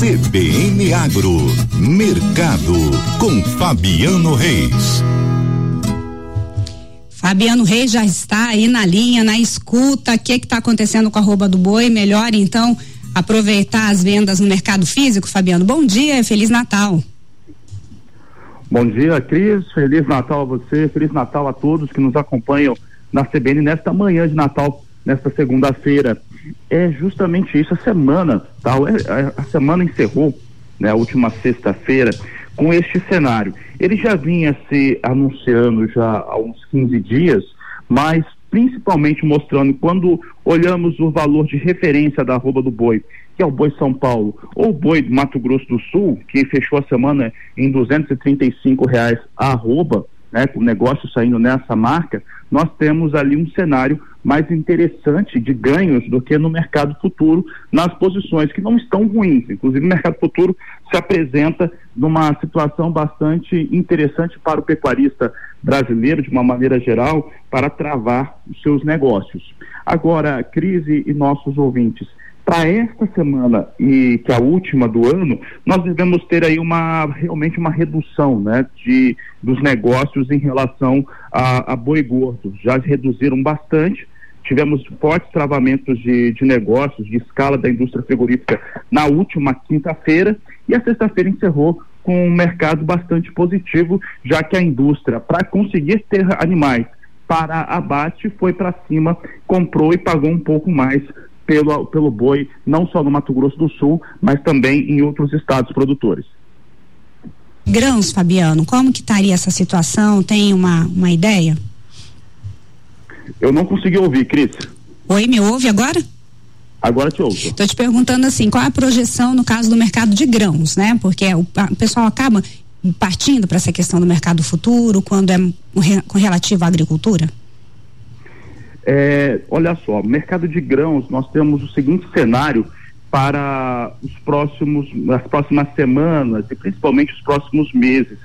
CBN Agro, Mercado, com Fabiano Reis. Fabiano Reis já está aí na linha, na escuta. O que está acontecendo com a rouba do boi? Melhor então aproveitar as vendas no mercado físico, Fabiano. Bom dia e Feliz Natal. Bom dia, Cris. Feliz Natal a você, Feliz Natal a todos que nos acompanham na CBN nesta manhã de Natal, nesta segunda-feira. É justamente isso, a semana, tá? A semana encerrou, né, a última sexta-feira, com este cenário. Ele já vinha se anunciando já há uns 15 dias, mas principalmente mostrando quando olhamos o valor de referência da arroba do boi, que é o boi São Paulo, ou o boi Mato Grosso do Sul, que fechou a semana em 235 reais a arroba, né, com o negócio saindo nessa marca, nós temos ali um cenário mais interessante de ganhos do que no mercado futuro, nas posições que não estão ruins. Inclusive, o mercado futuro se apresenta numa situação bastante interessante para o pecuarista brasileiro, de uma maneira geral, para travar os seus negócios. Agora, crise e nossos ouvintes, para esta semana e que é a última do ano, nós devemos ter aí uma realmente uma redução, né, de dos negócios em relação a, a boi gordo. Já reduziram bastante. Tivemos fortes travamentos de, de negócios, de escala da indústria frigorífica na última quinta-feira e a sexta-feira encerrou com um mercado bastante positivo, já que a indústria, para conseguir ter animais para abate, foi para cima, comprou e pagou um pouco mais pelo, pelo boi, não só no Mato Grosso do Sul, mas também em outros estados produtores. Grãos, Fabiano, como que estaria essa situação? Tem uma, uma ideia? Eu não consegui ouvir, Cris. Oi, me ouve agora? Agora te ouço. Estou te perguntando assim, qual é a projeção no caso do mercado de grãos, né? Porque o, o pessoal acaba partindo para essa questão do mercado futuro quando é com relativo à agricultura? É, olha só, mercado de grãos, nós temos o seguinte cenário para os próximos, as próximas semanas e principalmente os próximos meses.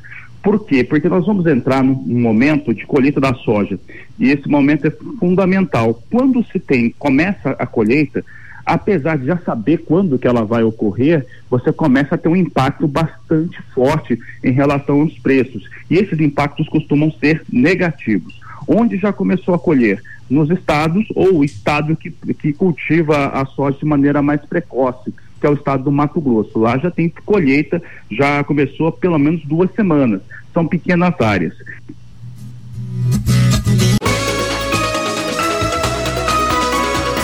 Por quê? Porque nós vamos entrar num, num momento de colheita da soja e esse momento é fundamental. Quando se tem, começa a colheita, apesar de já saber quando que ela vai ocorrer, você começa a ter um impacto bastante forte em relação aos preços. E esses impactos costumam ser negativos. Onde já começou a colher? nos estados ou o estado que, que cultiva a soja de maneira mais precoce, que é o estado do Mato Grosso. Lá já tem colheita, já começou há pelo menos duas semanas. São pequenas áreas.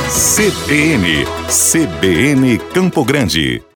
CBN, CBN Campo Grande.